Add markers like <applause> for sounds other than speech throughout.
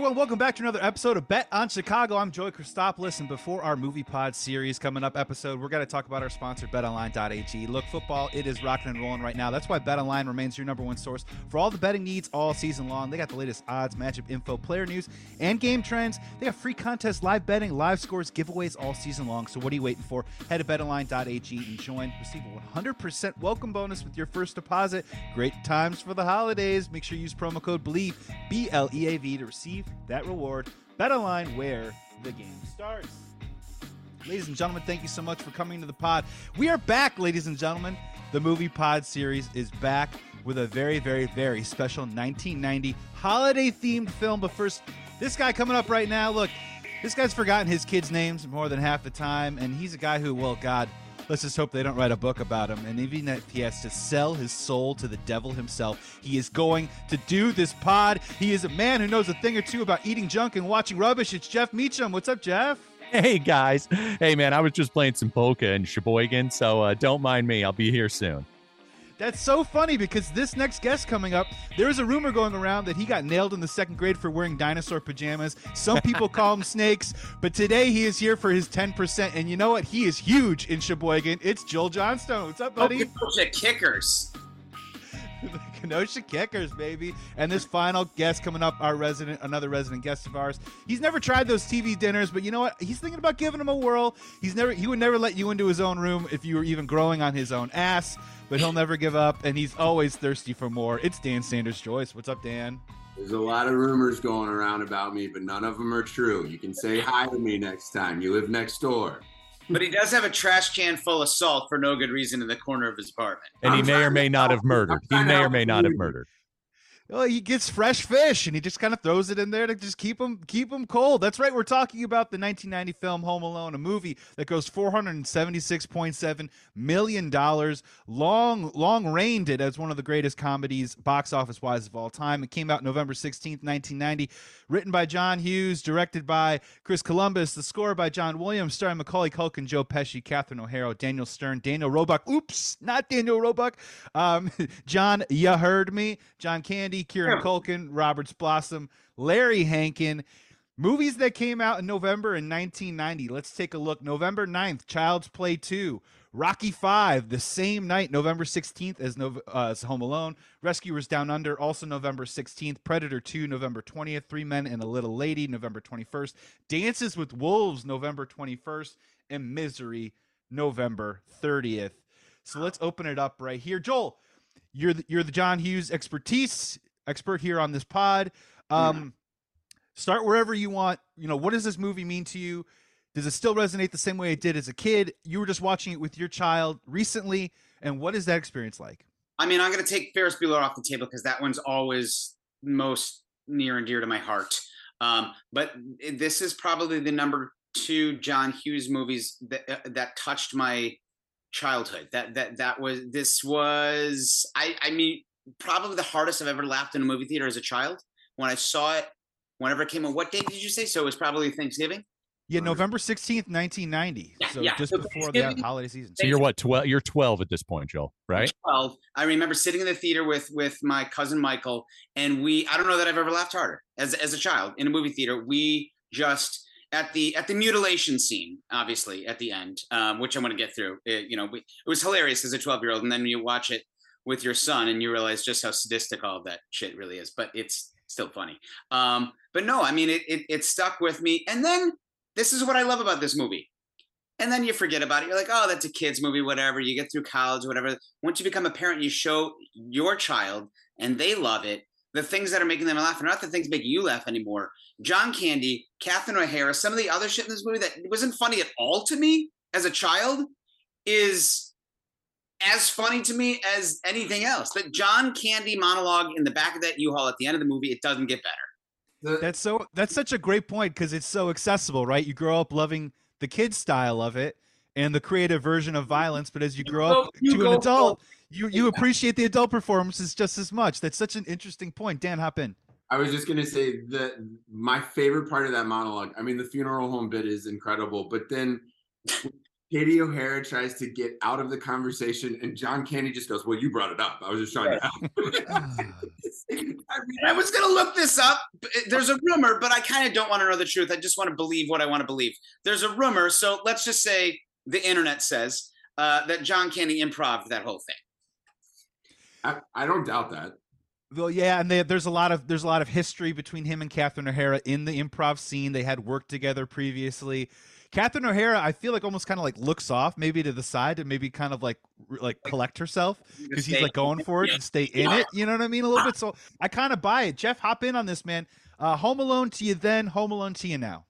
Everyone. Welcome back to another episode of Bet on Chicago. I'm Joey Christopoulos, and before our movie pod series coming up episode, we're going to talk about our sponsor, BetOnline.ag. Look, football it is rocking and rolling right now. That's why BetOnline remains your number one source for all the betting needs all season long. They got the latest odds, matchup info, player news, and game trends. They have free contests, live betting, live scores, giveaways all season long. So what are you waiting for? Head to BetOnline.ag and join. Receive a 100% welcome bonus with your first deposit. Great times for the holidays. Make sure you use promo code BLEAV, B L E A V to receive that reward. BetOnline, where the game starts. Ladies and gentlemen, thank you so much for coming to the pod. We are back, ladies and gentlemen. The movie pod series is back with a very, very, very special 1990 holiday themed film. But first, this guy coming up right now, look, this guy's forgotten his kids' names more than half the time, and he's a guy who, well, God, let's just hope they don't write a book about him. And even if he has to sell his soul to the devil himself, he is going to do this pod. He is a man who knows a thing or two about eating junk and watching rubbish. It's Jeff Meacham. What's up, Jeff? Hey guys. Hey man, I was just playing some polka in Sheboygan, so uh, don't mind me. I'll be here soon. That's so funny because this next guest coming up, there is a rumor going around that he got nailed in the second grade for wearing dinosaur pajamas. Some people <laughs> call him snakes, but today he is here for his 10%. And you know what? He is huge in Sheboygan. It's Joel Johnstone. What's up, buddy? Oh, kickers. The <laughs> Kenosha Kickers, baby. And this final guest coming up, our resident, another resident guest of ours. He's never tried those TV dinners, but you know what? He's thinking about giving them a whirl. He's never, he would never let you into his own room if you were even growing on his own ass. But he'll never give up, and he's always thirsty for more. It's Dan Sanders Joyce. What's up, Dan? There's a lot of rumors going around about me, but none of them are true. You can say hi to me next time. You live next door. But he does have a trash can full of salt for no good reason in the corner of his apartment. And he I'm may or may not have murdered. He may or may not have murdered. Well, he gets fresh fish, and he just kind of throws it in there to just keep him keep him cold. That's right. We're talking about the 1990 film Home Alone, a movie that goes 476.7 million dollars. Long long reigned it as one of the greatest comedies box office wise of all time. It came out November 16th, 1990. Written by John Hughes, directed by Chris Columbus, the score by John Williams, starring Macaulay Culkin, Joe Pesci, Catherine O'Hara, Daniel Stern, Daniel Roebuck. Oops, not Daniel Roebuck. Um, <laughs> John, you heard me. John Candy, Kieran Yeah. Culkin, Roberts Blossom, Larry Hankin. Movies that came out in November in 1990. Let's take a look. November 9th, Child's Play 2. Rocky 5, the same night, November 16th, as, Nov- uh, as Home Alone. Rescuers Down Under, also November 16th. Predator 2, November 20th. Three Men and a Little Lady, November 21st. Dances with Wolves, November 21st. And Misery, November 30th. So let's open it up right here. Joel, you're the, you're the John Hughes expertise expert here on this pod. Um, Start wherever you want. You know, what does this movie mean to you? Does it still resonate the same way it did as a kid? You were just watching it with your child recently, and what is that experience like? I mean, I'm going to take Ferris Bueller off the table because that one's always most near and dear to my heart. Um, but this is probably the number two John Hughes movies that uh, that touched my childhood. That that that was this was I I mean probably the hardest I've ever laughed in a movie theater as a child. When I saw it, whenever it came on, what date did you say? So it was probably Thanksgiving. Yeah, November 16th, 1990. Yeah, so yeah. just So before the holiday season. So you're what, 12? You're 12 at this point, Joel, right? 12 i remember sitting in the theater with with my cousin michael and we i don't know that i've ever laughed harder as as a child in a movie theater we just at the at the mutilation scene obviously at the end um, which i'm going to get through it, you know we, it was hilarious as a 12 year old and then you watch it with your son and you realize just how sadistic all that shit really is but it's still funny um, but no i mean it, it it stuck with me and then this is what i love about this movie and then you forget about it. You're like, oh, that's a kid's movie, whatever. You get through college, whatever. Once you become a parent, you show your child and they love it. The things that are making them laugh are not the things making you laugh anymore. John Candy, Catherine O'Hara, some of the other shit in this movie that wasn't funny at all to me as a child is as funny to me as anything else. That John Candy monologue in the back of that U-Haul at the end of the movie, it doesn't get better. That's so that's such a great point because it's so accessible, right? You grow up loving the kid style of it and the creative version of violence, but as you grow go- up you to go an adult, you you appreciate the adult performances just as much. That's such an interesting point. Dan, hop in. I was just gonna say that my favorite part of that monologue. I mean, the funeral home bit is incredible, but then Katie O'Hara tries to get out of the conversation, and John Candy just goes, "Well, you brought it up. I was just trying to help." <laughs> I mean, I was gonna look this up. There's a rumor, but I kind of don't want to know the truth. I just want to believe what I want to believe. There's a rumor, so let's just say the internet says uh, that John Candy improv that whole thing. I, I don't doubt that. Well, yeah, and they, there's a lot of there's a lot of history between him and Catherine O'Hara in the improv scene. They had worked together previously. Catherine O'Hara, I feel like almost kind of like looks off, maybe to the side, and maybe kind of like like collect herself because he's like going for it and stay in it. You know what I mean? A little bit. So I kind of buy it. Jeff, hop in on this, man. Uh, Home Alone to you then, Home Alone to you now.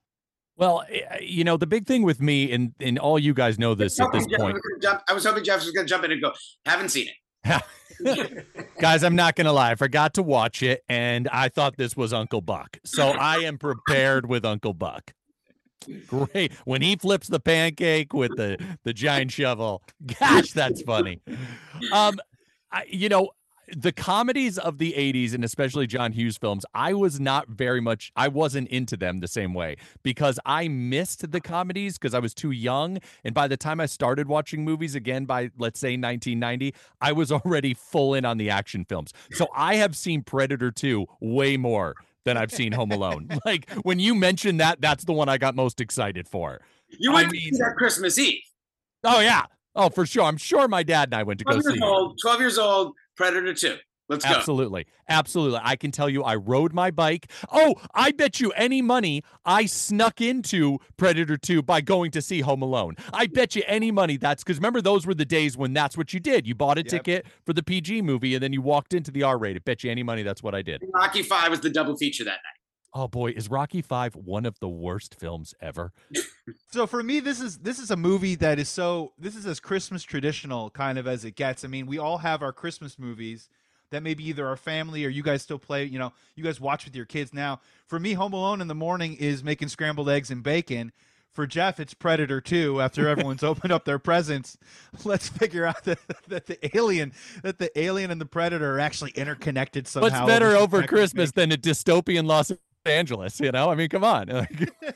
Well, you know, the big thing with me, and and all you guys know this at this <laughs> Jeff point, jump- I was hoping Jeff was going to jump in and go, haven't seen it. <laughs> guys, I'm not gonna lie, I forgot to watch it, and I thought this was Uncle Buck, so I am prepared with Uncle Buck. Great when he flips the pancake with the the giant shovel. Gosh, that's funny. Um, I, you know, the comedies of the 80s and especially John Hughes films, I was not very much I wasn't into them the same way because I missed the comedies because I was too young and by the time I started watching movies again by let's say 1990, I was already full in on the action films. So I have seen Predator 2 way more than I've seen Home Alone. <laughs> like when you mentioned that, that's the one I got most excited for. You I went to mean- see that Christmas Eve. Oh yeah. Oh, for sure. I'm sure my dad and I went to go see old, 12 years old, Predator 2. Let's go. Absolutely. Absolutely. I can tell you I rode my bike. Oh, I bet you any money I snuck into Predator 2 by going to see Home Alone. I bet you any money that's because remember, those were the days when that's what you did. You bought a Yep. ticket for the PG movie and then you walked into the R rated. Bet you any money that's what I did. Rocky 5 was the double feature that night. Oh boy, is Rocky 5 one of the worst films ever? <laughs> So for me, this is this is a movie that is so this is as Christmas traditional kind of as it gets. I mean, we all have our Christmas movies that maybe either our family or you guys still play. You know, you guys watch with your kids now. For me, Home Alone in the morning is making scrambled eggs and bacon. For Jeff, it's Predator 2. After everyone's <laughs> opened up their presents, let's figure out that, that the alien, that the alien and the predator are actually interconnected somehow. What's better over Christmas than a dystopian Los Angeles? You know, I mean, come on. <laughs>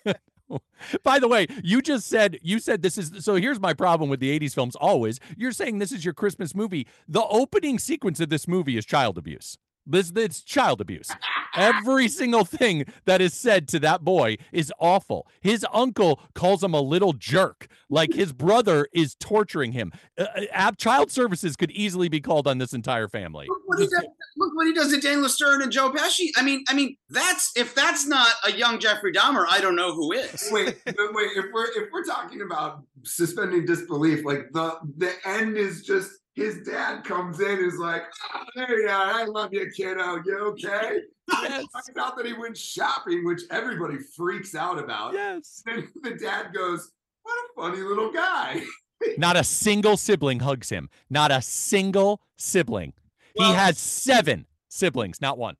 <laughs> <laughs> By the way, you just said you said this is so. Here's my problem with the '80s films. Always, you're saying this is your Christmas movie. The opening sequence of this movie is child abuse. This it's child abuse. Every single thing that is said to that boy is awful. His uncle calls him a little jerk. Like his brother is torturing him. Uh, uh, child services could easily be called on this entire family. Look what, he does, look what he does to Daniel Stern and Joe Pesci. I mean, I mean, that's if that's not a young Jeffrey Dahmer, I don't know who is. wait, but wait. If we're if we're talking about suspending disbelief, like the the end is just his dad comes in is like, oh, there you are. I love you, kiddo. You okay? <laughs> Yes. Finds out that he went shopping, which everybody freaks out about. Yes. Then the dad goes, "What a funny little guy." <laughs> Not a single sibling hugs him. Not a single sibling. Well- he has seven siblings, not one.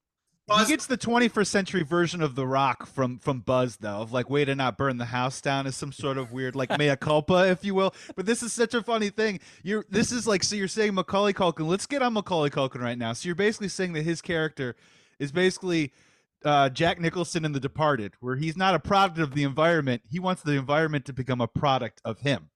He gets the 21st century version of The Rock from from Buzz, though, of like way to not burn the house down is some sort of weird like mea culpa, if you will. But this is such a funny thing. You're this is like so you're saying Macaulay Culkin. Let's get on Macaulay Culkin right now. So you're basically saying that his character is basically uh, Jack Nicholson in The Departed, where he's not a product of the environment. He wants the environment to become a product of him.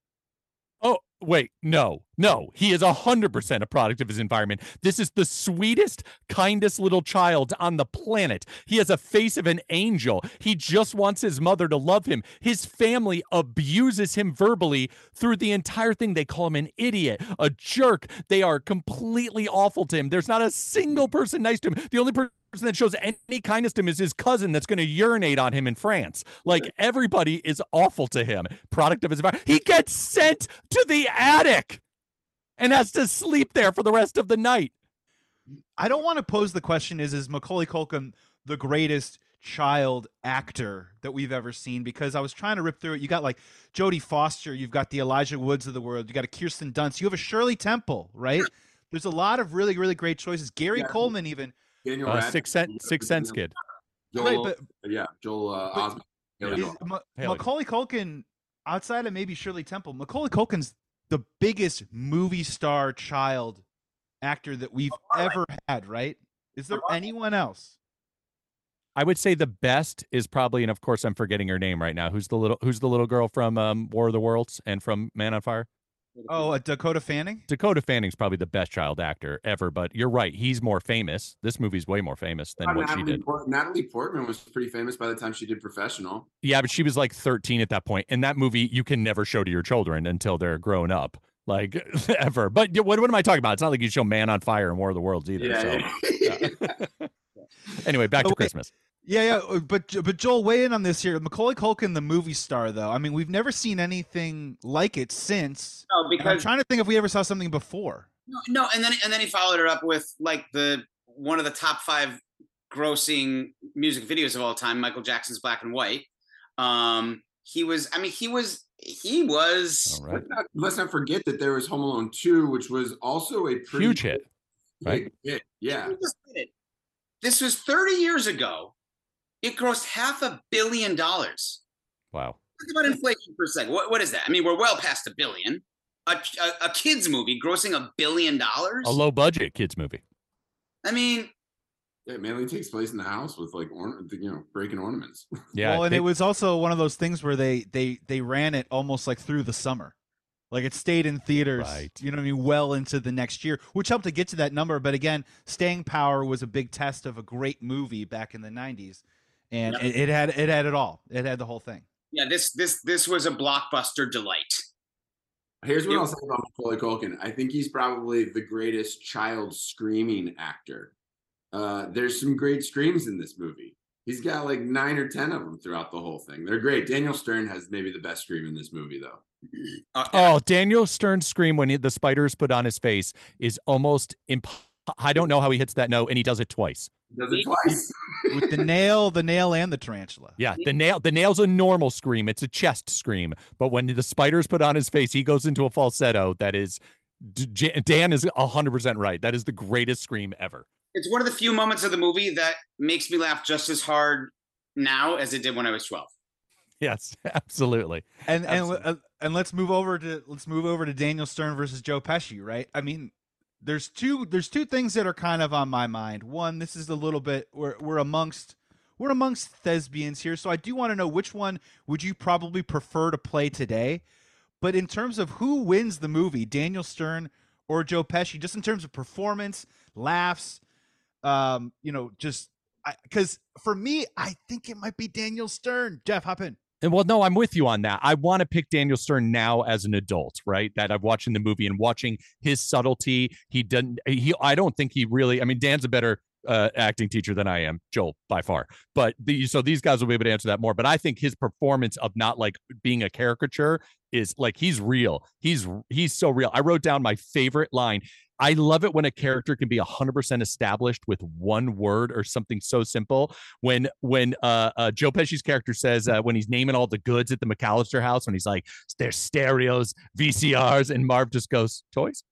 Oh, wait, no, no. He is 100% a product of his environment. This is the sweetest, kindest little child on the planet. He has a face of an angel. He just wants his mother to love him. His family abuses him verbally through the entire thing. They call him an idiot, a jerk. They are completely awful to him. There's not a single person nice to him. The only person that shows any kindness to him is his cousin that's going to urinate on him in France. Like everybody is awful to him. Product of his environment. He gets sent to the attic and has to sleep there for the rest of the night. I don't want to pose the question: Is is Macaulay Culkin the greatest child actor that we've ever seen? Because I was trying to rip through it. You got like Jodie Foster, you've got the Elijah Woods of the world, you got a Kirsten Dunst, you have a Shirley Temple, right? There's a lot of really, really great choices. Gary Yeah. Coleman, even Daniel Uh, six cent, six cents kid. Joel, right, but yeah, Joel uh, but- Osment. Yeah, is. Ma- Macaulay Culkin, outside of maybe Shirley Temple, Macaulay Culkin's the biggest movie star child actor that we've ever had, right? Is there anyone else? I would say the best is probably, and of course I'm forgetting her name right now. Who's the little Who's the little girl from um, War of the Worlds and from Man on Fire? Oh, uh, Dakota Fanning. Dakota Fanning's probably the best child actor ever, but you're right. He's more famous. This movie's way more famous than Uh, what she did. Port- Natalie Portman was pretty famous by the time she did Professional. Yeah, but she was like 13 at that point. And that movie you can never show to your children until they're grown up, like <laughs> ever. But what, what am I talking about? It's not like you show Man on Fire and War of the Worlds either. so yeah. <laughs> anyway, back to wait. Christmas. Yeah, yeah, uh, but but Joel, weigh in on this here. Macaulay Culkin, the movie star, though. I mean, we've never seen anything like it since. No, And I'm trying to think if we ever saw something before. no, no, and then and then he followed it up with like the one of the top five grossing music videos of all time, Michael Jackson's Black and White. Um, he was, I mean, he was, he was. All right. let's, not, let's not forget that there was Home Alone 2, which was also a pretty Huge hit. right? big hit. Yeah. He just did it. This was 30 years ago. It grossed half a billion dollars. Wow. Think about inflation for a second. What, what is that? I mean, we're well past a billion. A, a, a kids movie grossing a billion dollars. A low budget kids movie. I mean, Yeah, it mainly takes place in the house with like orna- you know breaking ornaments. <laughs> Yeah. well, and they- it was also one of those things where they they they ran it almost like through the summer. Like it stayed in theaters, Right. you know what I mean, well into the next year, which helped to get to that number. But again, staying power was a big test of a great movie back in the '90s, and Yep. it, it had it had it all. It had the whole thing. yeah, this this this was a blockbuster delight. Here's what You- I'll say about Macaulay Culkin. I think he's probably the greatest child screaming actor. Uh, there's some great screams in this movie. He's got like nine or ten of them throughout the whole thing. They're great. Daniel Stern has maybe the best scream in this movie, though. Uh, Oh, Daniel Stern's scream when he, the spiders put on his face is almost imp- I don't know how he hits that note, and he does it twice. Does it twice? with the nail, the nail, and the tarantula. Yeah, the nail, the nail's a normal scream. It's a chest scream, but when the spiders put on his face, he goes into a falsetto. That is, D- J- Dan is hundred percent right. That is the greatest scream ever. it's one of the few moments of the movie that makes me laugh just as hard now as it did when I was 12. Yes, <laughs> absolutely. and and uh, and let's move over to let's move over to Daniel Stern versus Joe Pesci, right? I mean, there's two there's two things that are kind of on my mind. One, this is a little bit we're we're amongst we're amongst thespians here, so I do want to know which one would you probably prefer to play today. But in terms of who wins the movie, Daniel Stern or Joe Pesci, just in terms of performance, laughs, um, you know, just because for me, I think it might be Daniel Stern. Jeff, hop in. And well, no, I'm with you on that. I want to pick Daniel Stern now as an adult, right? That I'm watching the movie and watching his subtlety. He doesn't. He. I don't think he really. I mean, Dan's a better uh, acting teacher than I am, Joel by far. But the, so these guys will be able to answer that more. But I think his performance of not like being a caricature is like he's real. He's he's so real. I wrote down my favorite line. I love it when a character can be 100% established with one word or something so simple. When when uh, uh Joe Pesci's character says uh, when he's naming all the goods at the McAllister house when he's like there's stereos, VCRs and Marv just goes toys.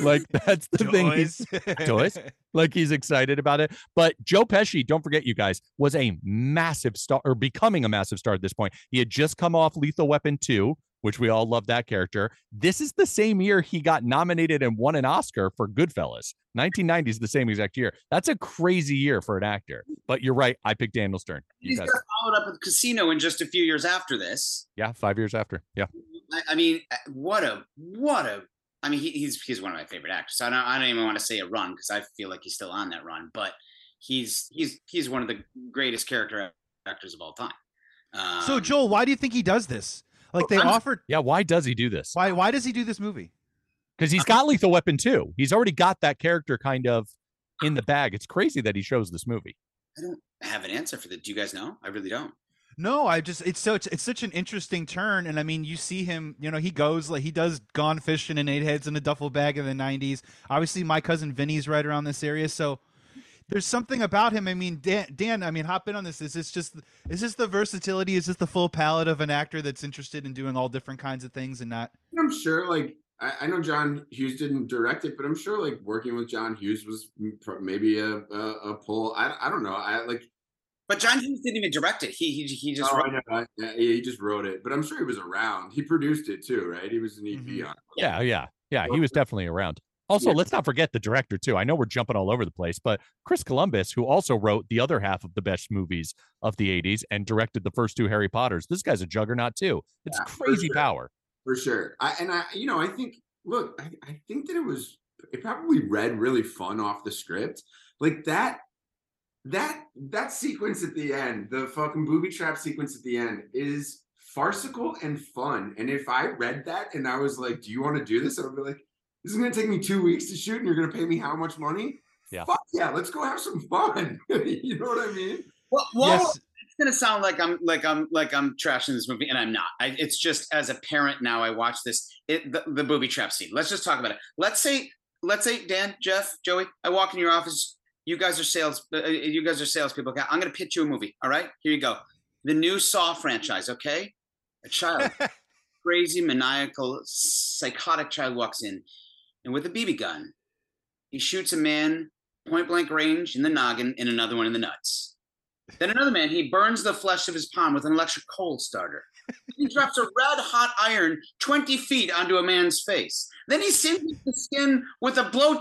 Like <laughs> that's the thing he's Toys? <laughs> like he's excited about it. But Joe Pesci, don't forget, you guys, was a massive star or becoming a massive star at this point. He had just come off Lethal Weapon 2, which we all love that character. This is the same year he got nominated and won an Oscar for Goodfellas. 1990 is the same exact year. That's a crazy year for an actor. But you're right. I picked Daniel Stern. You He's guys. got followed up with Casino in just a few years after this. Yeah, five years after. Yeah. I, I mean, what a what a. I mean, he, he's he's one of my favorite actors. I don't I don't even want to say a run because I feel like he's still on that run, but he's he's he's one of the greatest character actors of all time. Um, So Joel, why do you think he does this? Like they I'm- offered Yeah. Why does he do this? why why does he do this movie? Because he's got Lethal Weapon 2. He's already got that character kind of in the bag. It's crazy that he chose this movie. I don't have an answer for that. Do you guys know? I really don't. No, I just it's so it's, it's such an interesting turn, and I mean, you see him. You know, he goes like he does Gone Fishing and Eight Heads in a duffel bag in the '90s. Obviously, my cousin Vinny's right around this area, so there's something about him. I mean, Dan, Dan I mean, hop in on this. Is this just is this the versatility? Is this the full palette of an actor that's interested in doing all different kinds of things and not? I'm sure, like, I, know John Hughes didn't direct it, but I'm sure, like, working with John Hughes was maybe a a, a pull. I, I don't know. I like. But John Hughes didn't even direct it. He he, he just oh, wrote I know. I, yeah, he just wrote it, but I'm sure he was around. He produced it too, right? He was an EP Mhm. on. it. Yeah, yeah, yeah. He was definitely around. Also, Yeah. let's not forget the director too. I know we're jumping all over the place, but Chris Columbus, who also wrote the other half of the best movies of the '80s and directed the first two Harry Potters. This guy's a juggernaut too. It's Yeah, for crazy sure. power. for sure. I, and I, you know, I think, look, I, I think that it was, it probably read really fun off the script. Like that, that, that sequence at the end, the fucking booby trap sequence at the end is farcical and fun. And if I read that and I was like, do you want to do this? I would be like, this is going to take me two weeks to shoot and you're going to pay me how much money? Yeah. Fuck yeah, let's go have some fun. <laughs> you know what I mean? Well, well Yes. it's gonna sound like I'm like I'm like I'm trashing this movie, and I'm not. I, it's just as a parent now, I watch this. It the, the booby trap scene. Let's just talk about it. Let's say, let's say, Dan, Jeff, Joey, I walk in your office. You guys are sales. Uh, you guys are salespeople. Okay, I'm gonna pitch you a movie. All right, here you go. The new Saw franchise. Okay, a child, <laughs> crazy, maniacal, psychotic child walks in, and with a BB gun, he shoots a man point blank range in the noggin and another one in the nuts. Then another man, he burns the flesh of his palm with an electric coal starter. He drops a red hot iron 20 feet onto a man's face. Then he singes the skin with a blow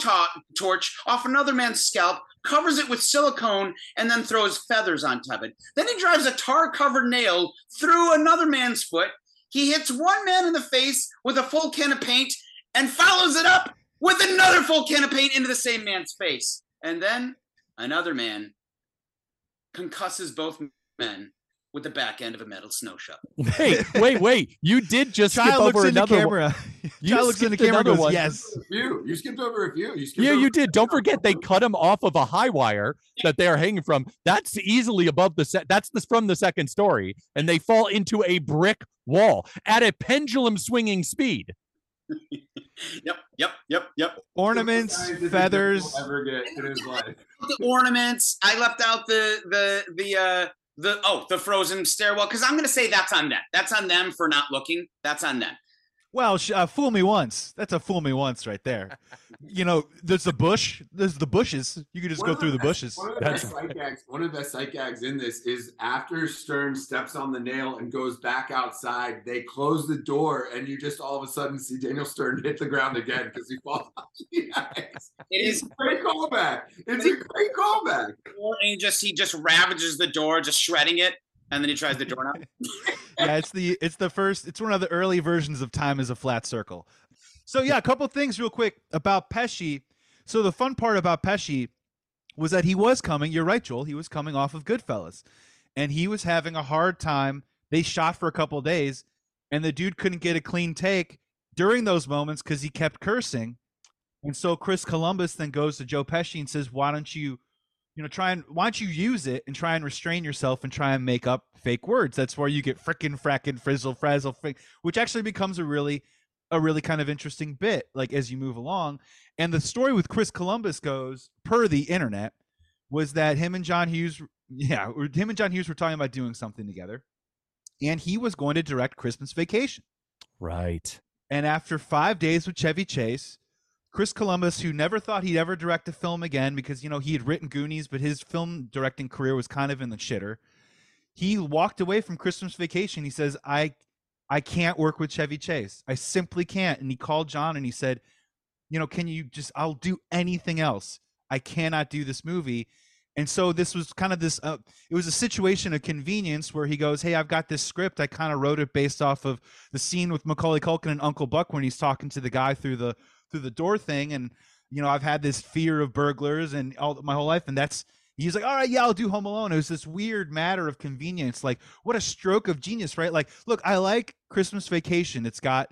torch off another man's scalp, covers it with silicone, and then throws feathers on top of it. Then he drives a tar covered nail through another man's foot. He hits one man in the face with a full can of paint and follows it up with another full can of paint into the same man's face. And then another man concusses both men with the back end of a metal snow shovel. <laughs> Wait, wait, wait! You did just skip Child looks over in the one. camera. You Child looks in the camera. Goes, one. yes. A few. You skipped over a few. You skipped Yeah, you did. Don't forget they cut him off of a high wire that they are hanging from. That's easily above the set. That's the, from the second story, and they fall into a brick wall at a pendulum swinging speed. <laughs> Yep, yep, yep, yep. Ornaments, feathers. ever get in his life. The ornaments. I left out the the the uh the oh the frozen stairwell because I'm gonna say that's on them. That's on them for not looking. That's on them. Well, uh, fool me once. That's a fool me once right there. <laughs> you know, there's the bush. There's the bushes. You could just One go through the best- bushes. One of the That's- best sight gags. One of the best sight gags in this is after Stern steps on the nail and goes back outside. They close the door, and you just all of a sudden see Daniel Stern hit the ground again because he falls <laughs> off the ice. It It's is a great callback. It's a great callback. and he just he just ravages the door, just shredding it, and then he tries the doorknob. <laughs> yeah, it's the it's the first. It's one of the early versions of time as a flat circle. So yeah, a couple things real quick about Pesci. So the fun part about Pesci was that he was coming. You're right, Joel. He was coming off of Goodfellas, and he was having a hard time. They shot for a couple days, and the dude couldn't get a clean take during those moments because he kept cursing. And so Chris Columbus then goes to Joe Pesci and says, "Why don't you, you know, try and why don't you use it and try and restrain yourself and try and make up fake words? That's where you get frickin' frackin' frizzle frazzle frick, which actually becomes a really, a really kind of interesting bit like as you move along. And the story with Chris Columbus goes per the internet was that him and John Hughes, yeah, him and John Hughes were talking about doing something together, and he was going to direct Christmas Vacation. Right. And after five days with Chevy Chase, Chris Columbus, who never thought he'd ever direct a film again because, you know, he had written Goonies, but his film directing career was kind of in the shitter. He walked away from Christmas Vacation. He says, I I can't work with Chevy Chase. I simply can't. And he called John and he said, you know, can you just I'll do anything else. I cannot do this movie. And so this was kind of this uh, it was a situation of convenience where he goes, "Hey, I've got this script. I kind of wrote it based off of the scene with Macaulay Culkin and Uncle Buck when he's talking to the guy through the through the door thing and you know, I've had this fear of burglars and all my whole life and that's he's like, "All right, yeah, I'll do Home Alone." It was this weird matter of convenience. Like, what a stroke of genius, right? Like, look, I like Christmas Vacation. It's got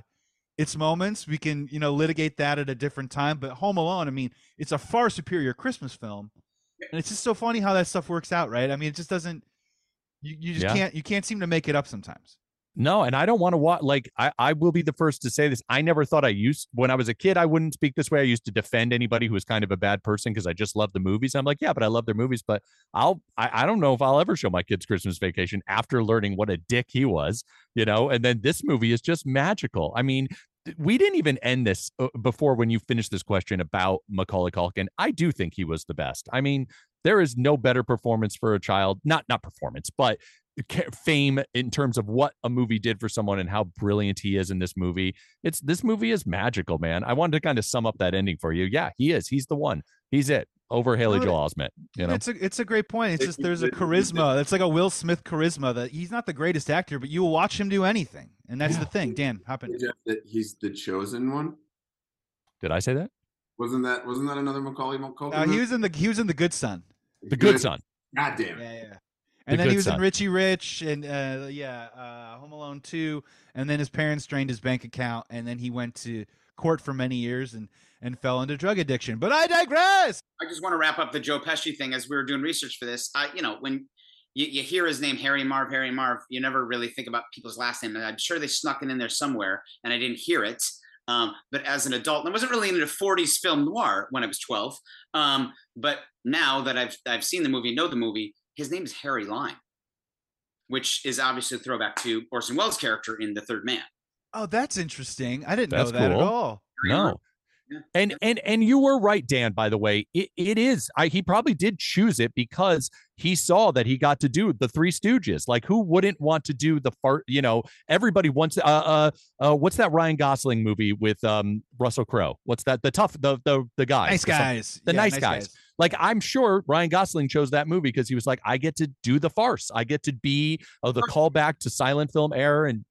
its moments. We can, you know, litigate that at a different time, but Home Alone, I mean, it's a far superior Christmas film. And it's just so funny how that stuff works out, right? I mean, it just doesn't you, you just Yeah. can't you can't seem to make it up sometimes. No, and I don't want to watch. Like, I, I will be the first to say this. I never thought I used when I was a kid. I wouldn't speak this way. I used to defend anybody who was kind of a bad person because I just love the movies. I'm like, yeah, but I love their movies. But I'll, I, I don't know if I'll ever show my kids Christmas Vacation after learning what a dick he was, you know. And then this movie is just magical. I mean, we didn't even end this uh, before when you finished this question about Macaulay Culkin. I do think he was the best. I mean, there is no better performance for a child. Not not performance, but fame in terms of what a movie did for someone and how brilliant he is in this movie. It's this movie is magical, man. I wanted to kind of sum up that ending for you. Yeah, he is. He's the one. He's it over Haley Joel Osment. You know, It's a it's a great point. It's just there's a charisma. It's like a Will Smith charisma that he's not the greatest actor, but you will watch him do anything, and that's the thing. Dan, hop in. Jeff, that he's the chosen one. did I say that? Wasn't that wasn't that another Macaulay Culkin? Uh, he was in the he was in the Good Son. The Good Son. God damn Yeah, it. yeah. The And then he was Son. in Richie Rich and uh, yeah, uh, Home Alone two. And then his parents drained his bank account, and then he went to court for many years and and fell into drug addiction. But I digress. I just want to wrap up the Joe Pesci thing as we were doing research for this. I, you know, when you, you hear his name, Harry Marv, Harry Marv, you never really think about people's last name. And I'm sure they snuck it in there somewhere, and I didn't hear it. Um, but as an adult, and I wasn't really into 40s film noir when I was 12. Um, but now that I've I've seen the movie, know the movie, his name is Harry Lime, which is obviously a throwback to Orson Welles' character in The Third Man. Oh, that's interesting. I didn't That's know that cool. at all. No. Yeah. And and and you were right, Dan. By the way, it, it is. I he probably did choose it because he saw that he got to do the Three Stooges. Like, who wouldn't want to do the fart? You know, everybody wants. Uh, uh, uh what's that Ryan Gosling movie with um Russell Crowe? What's that? The tough, the the the guy, Nice guys. the Yeah, nice guys. Like, I'm sure Ryan Gosling chose that movie because he was like, I get to do the farce. I get to be uh, the callback to silent film era and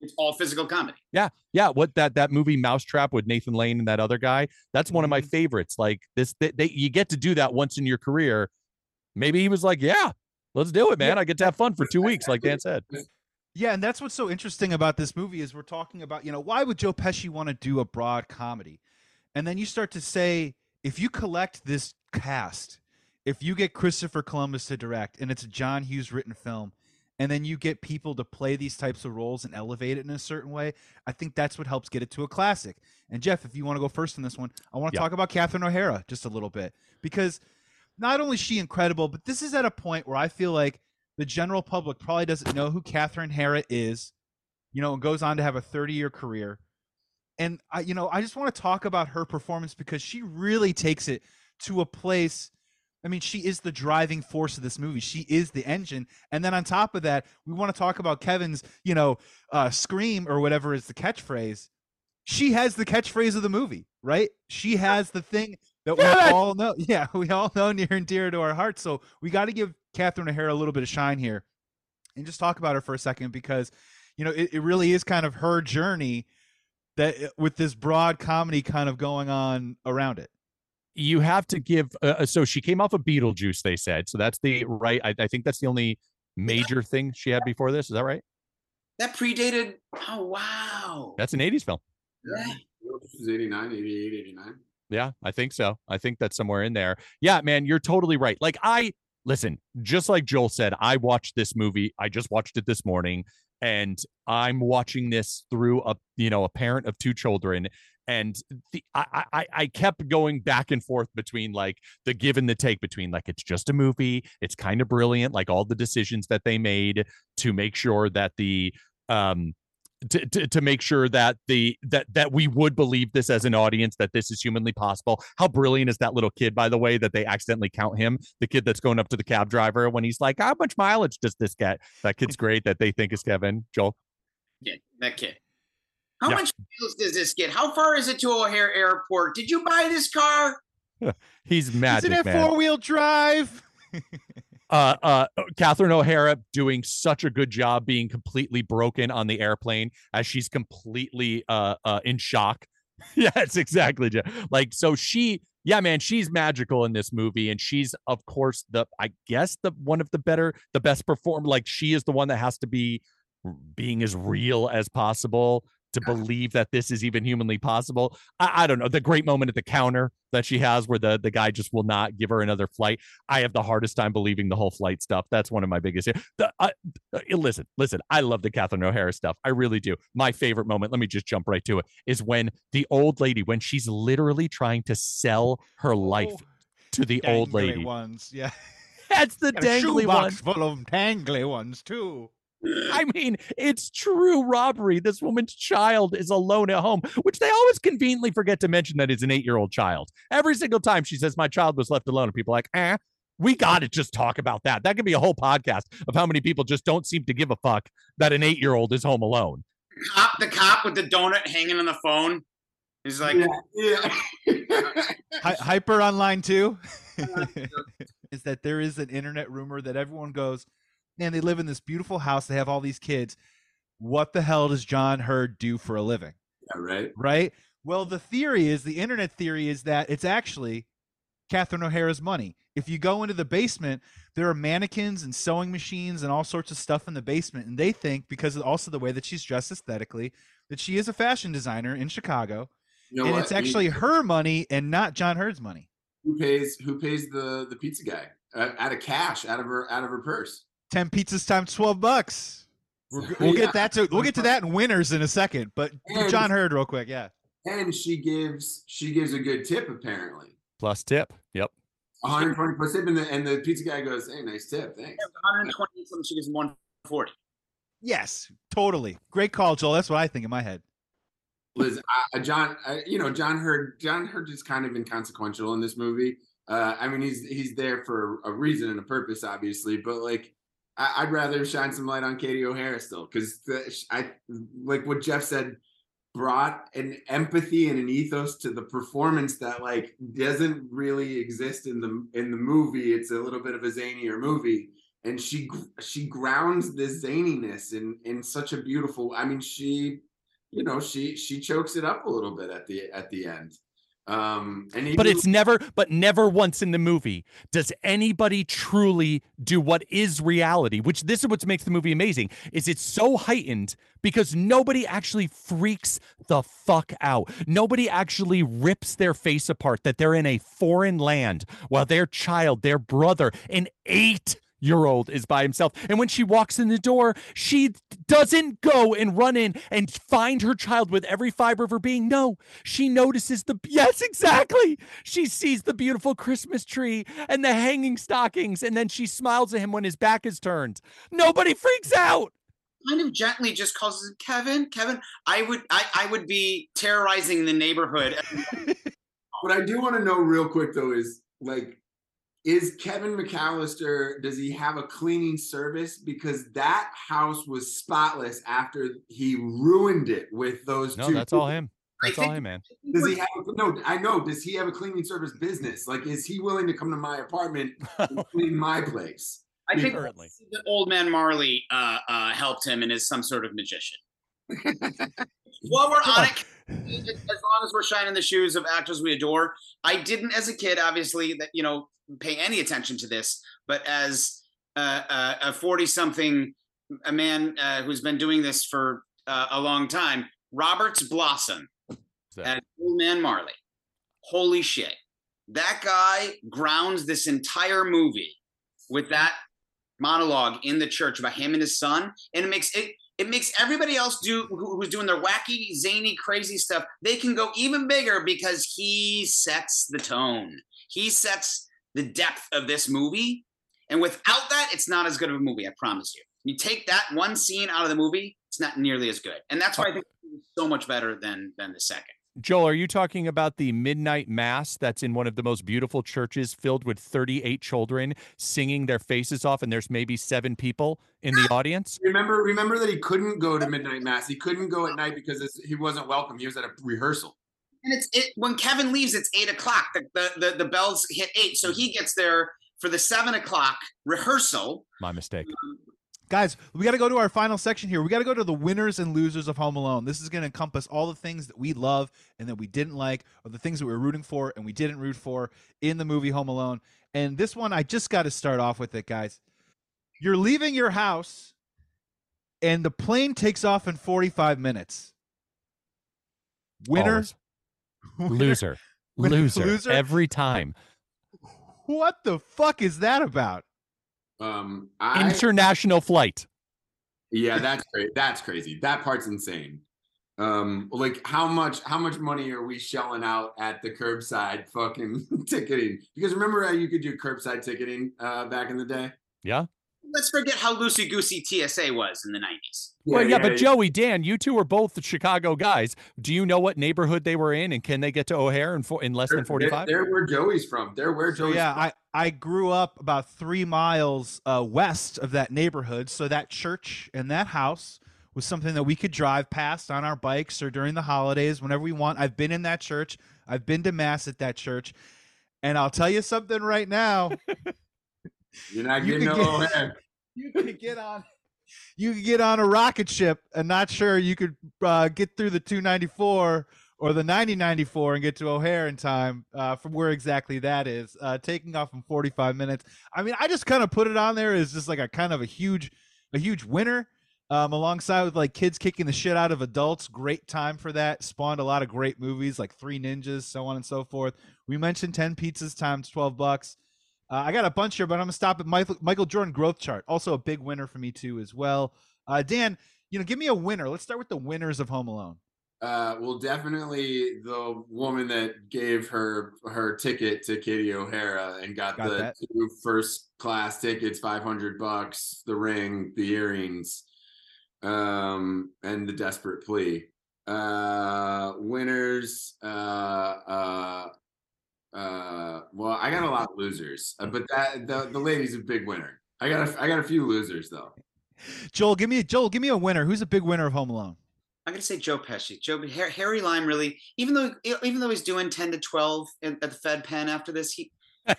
It's all physical comedy. yeah, yeah. What that that movie Mousetrap with Nathan Lane and that other guy? That's one of my Mhm. favorites. Like this, they, they you get to do that once in your career. Maybe he was like, yeah, let's do it, man. I get to have fun for two weeks, like Dan said. Yeah, and that's what's so interesting about this movie is we're talking about, you know, why would Joe Pesci want to do a broad comedy? And then you start to say, if you collect this cast, if you get Christopher Columbus to direct and it's a John Hughes written film, and then you get people to play these types of roles and elevate it in a certain way, I think that's what helps get it to a classic. And Jeff, if you want to go first in this one, I want to Yeah. talk about Catherine O'Hara just a little bit because not only is she incredible, but this is at a point where I feel like the general public probably doesn't know who Catherine Hara is, you know, and goes on to have a 30 year career. And I, you know, I just want to talk about her performance because she really takes it to a place. I mean, she is the driving force of this movie. She is the engine. And then on top of that, we want to talk about Kevin's, you know, uh, scream or whatever is the catchphrase. She has the catchphrase of the movie, right? She has the thing that we all know. <laughs> Yeah, we all know near and dear to our hearts. So we got to give Catherine O'Hara a little bit of shine here and just talk about her for a second because, you know, it, it really is kind of her journey that with this broad comedy kind of going on around it. You have to give. Uh, so she came off of Beetlejuice, they said. So that's the right. I, I think that's the only major thing she had before this. Is that right? That predated. Oh wow. That's an '80s film. Yeah. This is 89, 88, 89. Yeah, I think so. I think that's somewhere in there. Yeah, man, you're totally right. Like I listen, just like Joel said, I watched this movie. I just watched it this morning and I'm watching this through a, you know, a parent of two children and the I, I I kept going back and forth between like the give and the take between like it's just a movie, it's kind of brilliant like all the decisions that they made to make sure that the um to, to, to make sure that the that that we would believe this as an audience that this is humanly possible. How brilliant is that little kid, by the way, that they accidentally count him, the kid that's going up to the cab driver when he's like, "How much mileage does this get?" That kid's great. That they think is Kevin. Joel, kid, that kid. How Yeah. much miles does this get? How far is it to O'Hare Airport? Did you buy this car? <laughs> he's magic, Isn't it man. four wheel drive? <laughs> uh, uh, Catherine O'Hara doing such a good job being completely broken on the airplane as she's completely uh, uh, in shock. <laughs> yes, exactly. Like, so she, yeah, man, she's magical in this movie, and she's, of course, the, I guess, the one of the better, the best performed. Like, she is the one that has to be being as real as possible to believe that this is even humanly possible. I, I don't know. The great moment at the counter that she has where the, the guy just will not give her another flight. I have the hardest time believing the whole flight stuff. That's one of my biggest. The, uh, uh, listen, listen, I love the Catherine O'Hara stuff. I really do. My favorite moment, let me just jump right to it, is when the old lady, when she's literally trying to sell her life Oh, to the old lady. ones. Yeah. That's the <laughs> dangly one. full of tangly ones too. <laughs> I mean, it's true robbery. This woman's child is alone at home, which they always conveniently forget to mention that it's an eight year old child. Every single time she says, My child was left alone, and people are like, eh, We got to just talk about that. That could be a whole podcast of how many people just don't seem to give a fuck that an eight year old is home alone. Cop, the cop with the donut hanging on the phone. He's like, yeah, yeah. <laughs> Hy- hyper online too <laughs> is that there is an internet rumor that everyone goes, man, they live in this beautiful house. They have all these kids. What the hell does John Heard do for a living? Yeah, right. Right. Well, the theory is the internet theory is that it's actually Catherine O'Hara's money. If you go into the basement, there are mannequins and sewing machines and all sorts of stuff in the basement. And they think, because of also the way that she's dressed aesthetically, that she is a fashion designer in Chicago. You know and what? it's actually her money and not John Heard's money. who pays who pays the the pizza guy uh, out of cash out of her out of her purse. 10 pizzas times 12 bucks. We're, we'll Yeah. get that to we'll get to that in winners in a second. But And- John Heard real quick, yeah. And she gives she gives a good tip apparently. Plus tip. Yep. 120 plus tip, and the and the pizza guy goes, "Hey, nice tip, thanks." 120 something. She gives him 140. Yes, totally. Great call, Joel. That's what I think in my head. Liz, uh, John, uh, you know, John Heard, John Heard is kind of inconsequential in this movie. Uh, I mean, he's he's there for a reason and a purpose, obviously, but like, I, I'd rather shine some light on Katie O'Hara still, because I like what Jeff said brought an empathy and an ethos to the performance that like doesn't really exist in the in the movie. It's a little bit of a zanier movie, and she she grounds this zaniness in in such a beautiful. I mean, she you know she she chokes it up a little bit at the at the end um and But it's never, but never once in the movie does anybody truly do what is reality, which this is what makes the movie amazing, is it's so heightened because nobody actually freaks the fuck out. Nobody actually rips their face apart that they're in a foreign land while their child, their brother, an eight year old is by himself. And when she walks in the door, she doesn't go and run in and find her child with every fiber of her being. No, she notices the, yes, exactly. She sees the beautiful Christmas tree and the hanging stockings, and then she smiles at him when his back is turned. Nobody freaks out. Kind of gently just calls him Kevin. Kevin, I would I, I would be terrorizing the neighborhood. <laughs> <laughs> what i do want to know real quick though is like is kevin mcallister does he have a cleaning service because that house was spotless after he ruined it with those No, two that's all him. That's all him, man. does he have no i know does he have a cleaning service business like is he willing to come to my apartment <laughs> and clean my place I think Currently. that old man Marley uh, uh, helped him and is some sort of magician. <laughs> While we're on it, as long as we're shining the shoes of actors we adore, I didn't, as a kid, obviously, that you know, pay any attention to this. But as uh, a forty-something, a man uh, who's been doing this for uh, a long time, Roberts Blossom as old man Marley. Holy shit! That guy grounds this entire movie with that monologue in the church about him and his son, and it makes it it makes everybody else do who, who's doing their wacky, zany, crazy stuff. They can go even bigger because he sets the tone. He sets the depth of this movie, and without that, it's not as good of a movie. I promise you. You take that one scene out of the movie, it's not nearly as good, and that's why I think it's so much better than than the second. Joel, are you talking about the midnight mass that's in one of the most beautiful churches filled with 38 children singing their faces off, and there's maybe seven people in the audience? remember remember that he couldn't go to midnight mass he couldn't go at night because it's, he wasn't welcome he was at a rehearsal And it's it when Kevin leaves, it's eight o'clock. The, the the the bells hit eight, so he gets there for the seven o'clock rehearsal. My mistake. Um, Guys, we got to go to our final section here. We got to go to the winners and losers of Home Alone. This is going to encompass all the things that we love and that we didn't like, or the things that we were rooting for and we didn't root for in the movie Home Alone. And this one, I just got to start off with it, guys. You're leaving your house, and the plane takes off in 45 minutes. Winner, <laughs> winner- Loser. Winner, Loser. loser? Every time. What the fuck is that about? Um i International flight. yeah <laughs> that's great that's crazy that part's insane um like how much how much money are we shelling out at the curbside fucking <laughs> ticketing because remember how you could do curbside ticketing uh back in the day Yeah. Let's forget how loosey goosey TSA was in the 90s. well, yeah, but Joey, Dan, you two are both the Chicago guys. Do you know what neighborhood they were in, and can they get to O'Hare in, for, in less they're, than forty-five? They're, they're where Joey's from. They're where So Joey's yeah, from. I I grew up about three miles uh, west of that neighborhood. So that church and that house was something that we could drive past on our bikes or during the holidays whenever we want. I've been in that church. I've been to mass at that church, and I'll tell you something right now. <laughs> You're not getting could no get- O'Hare. <laughs> you could get on you could get on a rocket ship and not sure you could uh, get through the 294 or the 9094 and get to O'Hare in time uh, from where exactly that is. Uh, taking off in 45 minutes. I mean, I just kind of put it on there as just like a kind of a huge, a huge winner. Um, alongside with like kids kicking the shit out of adults, great time for that. Spawned a lot of great movies like Three Ninjas, so on and so forth. We mentioned 10 pizzas times 12 bucks. Uh, I got a bunch here, but I'm gonna stop at Michael, Michael Jordan growth chart. Also a big winner for me too, as well. Uh, Dan, you know, give me a winner. Let's start with the winners of Home Alone. Uh, well, definitely the woman that gave her her ticket to Katie O'Hara and got, Got the that. two first class tickets, five hundred bucks, the ring, the earrings, um, and the desperate plea. Uh, winners. Uh, uh, well, I got a lot of losers, uh, but that the the <laughs> lady's a big winner. I got a, I got a few losers though. Joel, give me Joel, give me a winner. Who's a big winner of Home Alone? I'm gonna say Joe Pesci. Joe Harry Lime really, even though even though he's doing 10 to 12 at, at the Fed Pen after this, he <laughs> learned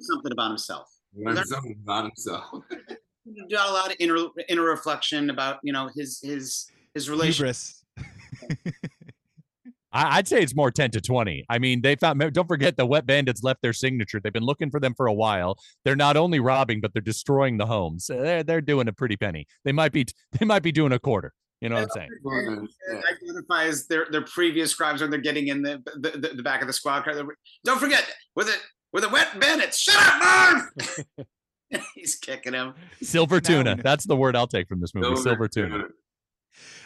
something about himself. Learned something about himself. <laughs> He got a lot of inner inner reflection about you know his his his relation. Hubris. I, I'd say it's more 10 to 20. I mean, they found, don't forget the Wet Bandits left their signature. They've been looking for them for a while. They're not only robbing, but they're destroying the homes. They're, they're doing a pretty penny. They might be, they might be doing a quarter. You know what I'm saying? Yeah. identifies their their previous crimes when they're getting in the the, the, the back of the squad car. Don't forget, with it with the wet bandits. Shut up, Marv! <laughs> <laughs> He's kicking him. Silver tuna. That's the word I'll take from this movie. Silver tuna.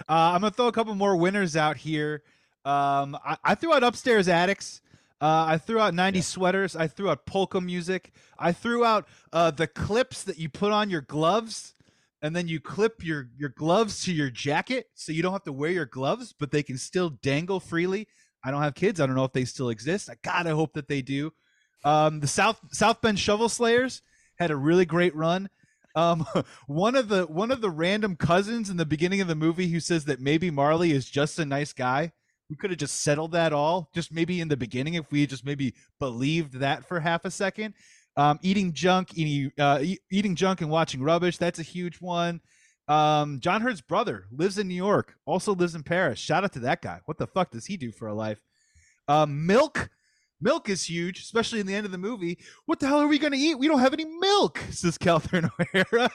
Uh, I'm gonna throw a couple more winners out here. Um, I, I threw out upstairs attics. Uh, I threw out 90 sweaters. I threw out polka music. I threw out uh, the clips that you put on your gloves, and then you clip your your gloves to your jacket, so you don't have to wear your gloves, but they can still dangle freely. I don't have kids. I don't know if they still exist. I gotta hope that they do. Um, the South South Bend Shovel Slayers had a really great run. Um, <laughs> one of the one of the random cousins in the beginning of the movie who says that maybe Marley is just a nice guy. We could have just settled that all, just maybe in the beginning, if we just maybe believed that for half a second. Um, eating junk, eating uh, eating junk and watching rubbish. That's a huge one. Um, John Heard's brother lives in New York, also lives in Paris. Shout out to that guy. What the fuck does he do for a life? Um, milk. Milk is huge, especially in the end of the movie. What the hell are we going to eat? We don't have any milk, <laughs> says Catherine O'Hara.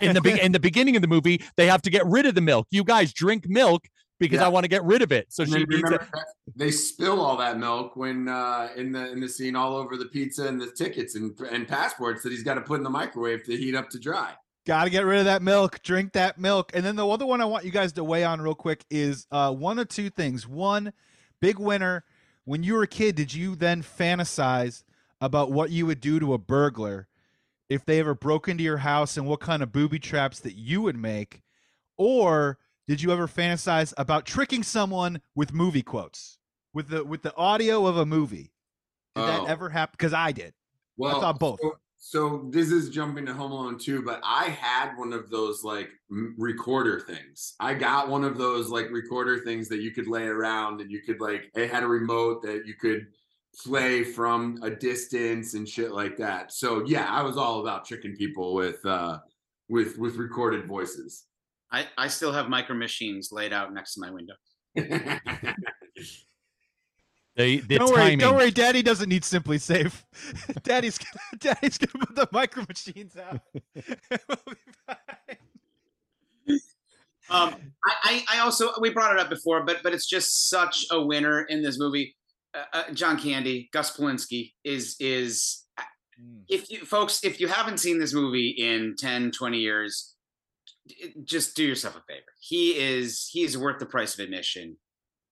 In the be- in the beginning of the movie, they have to get rid of the milk. You guys drink milk because Yeah. I want to get rid of it. So And she then eats it. remember that they spill all that milk when uh, in the in the scene all over the pizza and the tickets and and passports that he's got to put in the microwave to heat up to dry. Got to get rid of that milk. Drink that milk. And then the other one I want you guys to weigh on real quick is uh, one of two things. One, big winner. When you were a kid, did you then fantasize about what you would do to a burglar if they ever broke into your house and what kind of booby traps that you would make? Or did you ever fantasize about tricking someone with movie quotes, with the with the audio of a movie? Did Oh. that ever happen? Because I did. Well, I thought both. So, so this is jumping to Home Alone 2, but I had one of those like m- recorder things. I got one of those like recorder things that you could lay around and you could like it had a remote that you could play from a distance and shit like that. So yeah, I was all about tricking people with uh with with recorded voices. I, I still have micro machines laid out next to my window. <laughs> The, the don't worry, don't worry. Daddy doesn't need SimpliSafe. <laughs> Daddy's gonna, <laughs> Daddy's gonna put the micro machines out. We'll. Um, I, I, I also we brought it up before, but but it's just such a winner in this movie. Uh, uh, John Candy, Gus Polinski is is if you folks if you haven't seen this movie in 10 20 years d- just do yourself a favor he is he is worth the price of admission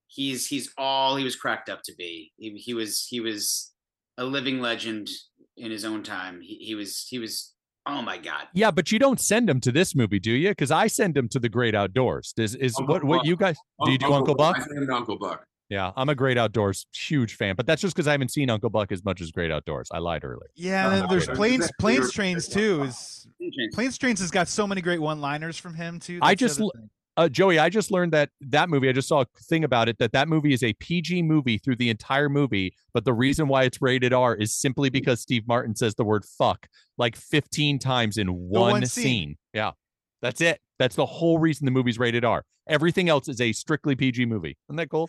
he's he's all he was cracked up to be he, he was he was a living legend in his own time he, he was he was Oh my god. Yeah, but you don't send him to this movie, do you? Because I send him to the Great Outdoors. Is is Uncle what what you guys do? You do Uncle Buck? I sent him to Uncle Buck. Yeah, I'm a Great Outdoors huge fan, but that's just because I haven't seen Uncle Buck as much as Great Outdoors. I lied earlier. Yeah, and then there's planes, planes, trains too. Is planes, trains has got so many great one-liners from him too. I That's the just other l- thing. Uh, Joey, I just learned that that movie. I just saw a thing about it that that movie is a PG movie through the entire movie, but the reason why it's rated R is simply because Steve Martin says the word "fuck" like 15 times in one, one scene. scene. Yeah, that's it. That's the whole reason the movie's rated R. Everything else is a strictly PG movie. Isn't that cool?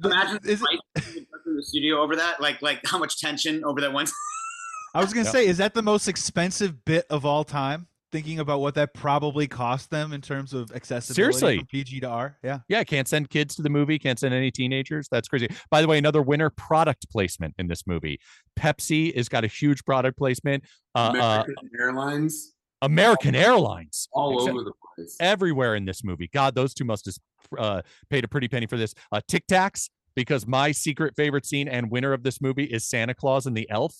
The- Imagine is it- the studio over that. Like like how much tension over that one. <laughs> I was gonna Yeah. say, is that the most expensive bit of all time? Thinking about what that probably cost them in terms of accessibility Seriously. from PG to R. Yeah. Yeah, can't send kids to the movie. Can't send any teenagers. That's crazy. By the way, another winner product placement in this movie. Pepsi has got a huge product placement. Uh, uh, American Airlines American Airlines. all over the place. everywhere in this movie. God, those two must have uh, paid a pretty penny for this. Uh, Tic Tacs, because my secret favorite scene and winner of this movie is Santa Claus and the Elf.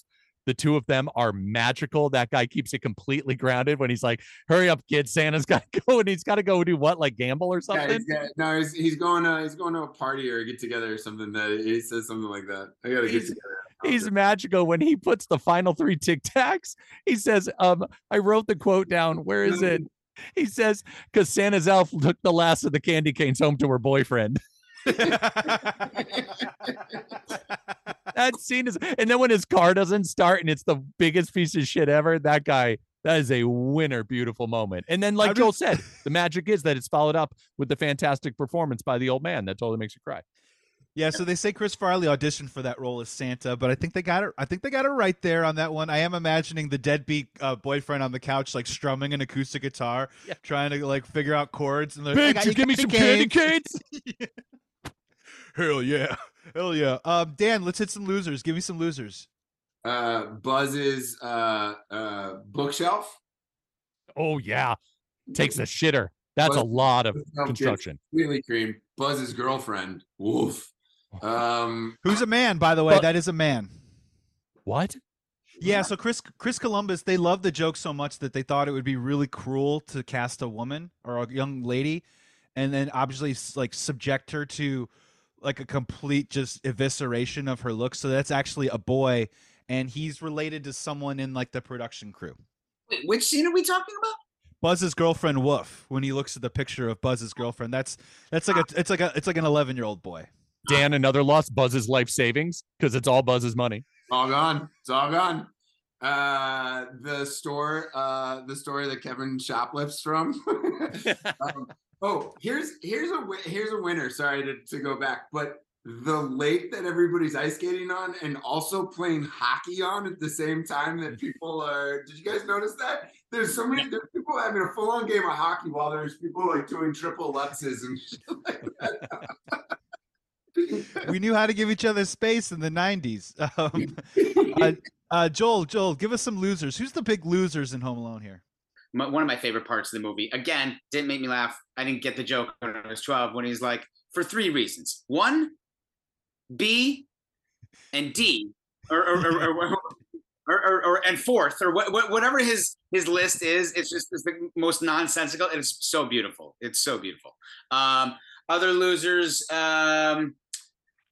The two of them are magical. That guy keeps it completely grounded when he's like, "Hurry up, kid! Santa's <laughs> got to go, and he's got to go do what, like gamble or Yeah, something." he's got, no, he's, he's going to he's going to a party or a get together or something. That he says something like that. I gotta get together. He's magical when he puts the final three Tic Tacs. He says, "Um, I wrote the quote down. Where is it?" <laughs> He says, "Because Santa's elf took the last of the candy canes home to her boyfriend." <laughs> that scene is and then when his car doesn't start and it's the biggest piece of shit ever that guy that is a winner beautiful moment and then like joel said the magic is that it's followed up with the fantastic performance by the old man that totally makes you cry Yeah, so they say Chris Farley auditioned for that role as Santa, but I think they got it. I think they got it right there on that one. I am imagining the deadbeat uh, boyfriend on the couch, like strumming an acoustic guitar, Yeah. trying to like figure out chords. And they're like, "I Big, you give me some candy canes <laughs> Hell yeah, hell yeah. Um, Dan, let's hit some losers. Give me some losers. Uh, Buzz's uh, uh, bookshelf. oh yeah takes a shitter that's a lot of construction Completely cream. Buzz's girlfriend. Woof. Um, Who's a man, by the way? Well- that is a man. what Yeah, so Chris Chris Columbus, they loved the joke so much that they thought it would be really cruel to cast a woman or a young lady, and then obviously like subject her to like a complete just evisceration of her looks. So that's actually a boy, and he's related to someone in like the production crew. Wait, which scene are we talking about? Buzz's girlfriend Woof. When he looks at the picture of Buzz's girlfriend, that's that's like a it's like a it's like an eleven year old boy. Dan another loss buzz's life savings because it's all buzz's money all gone. It's all gone. Uh, the store, uh, the store that Kevin shoplifts from. <laughs> <laughs> um, oh, here's here's a here's a winner. Sorry to, to go back, but the lake that everybody's ice skating on and also playing hockey on at the same time that people are. Did you guys notice that? There's so many there's people having a full on game of hockey while there's people like doing triple lutzes and shit like that. <laughs> We knew how to give each other space in the '90s. <laughs> Um, uh, uh, Joel, Joel, give us some losers. Who's the big losers in Home Alone here? My, one of my favorite parts of the movie. Again, didn't make me laugh. I didn't get the joke when I was 12 when he's like, for three reasons. One, B, and D, or or, or, or, or, and fourth, or what, what, whatever his his list is. It's just it's the most nonsensical. and It's so beautiful. It's so beautiful. Um, other losers. Um,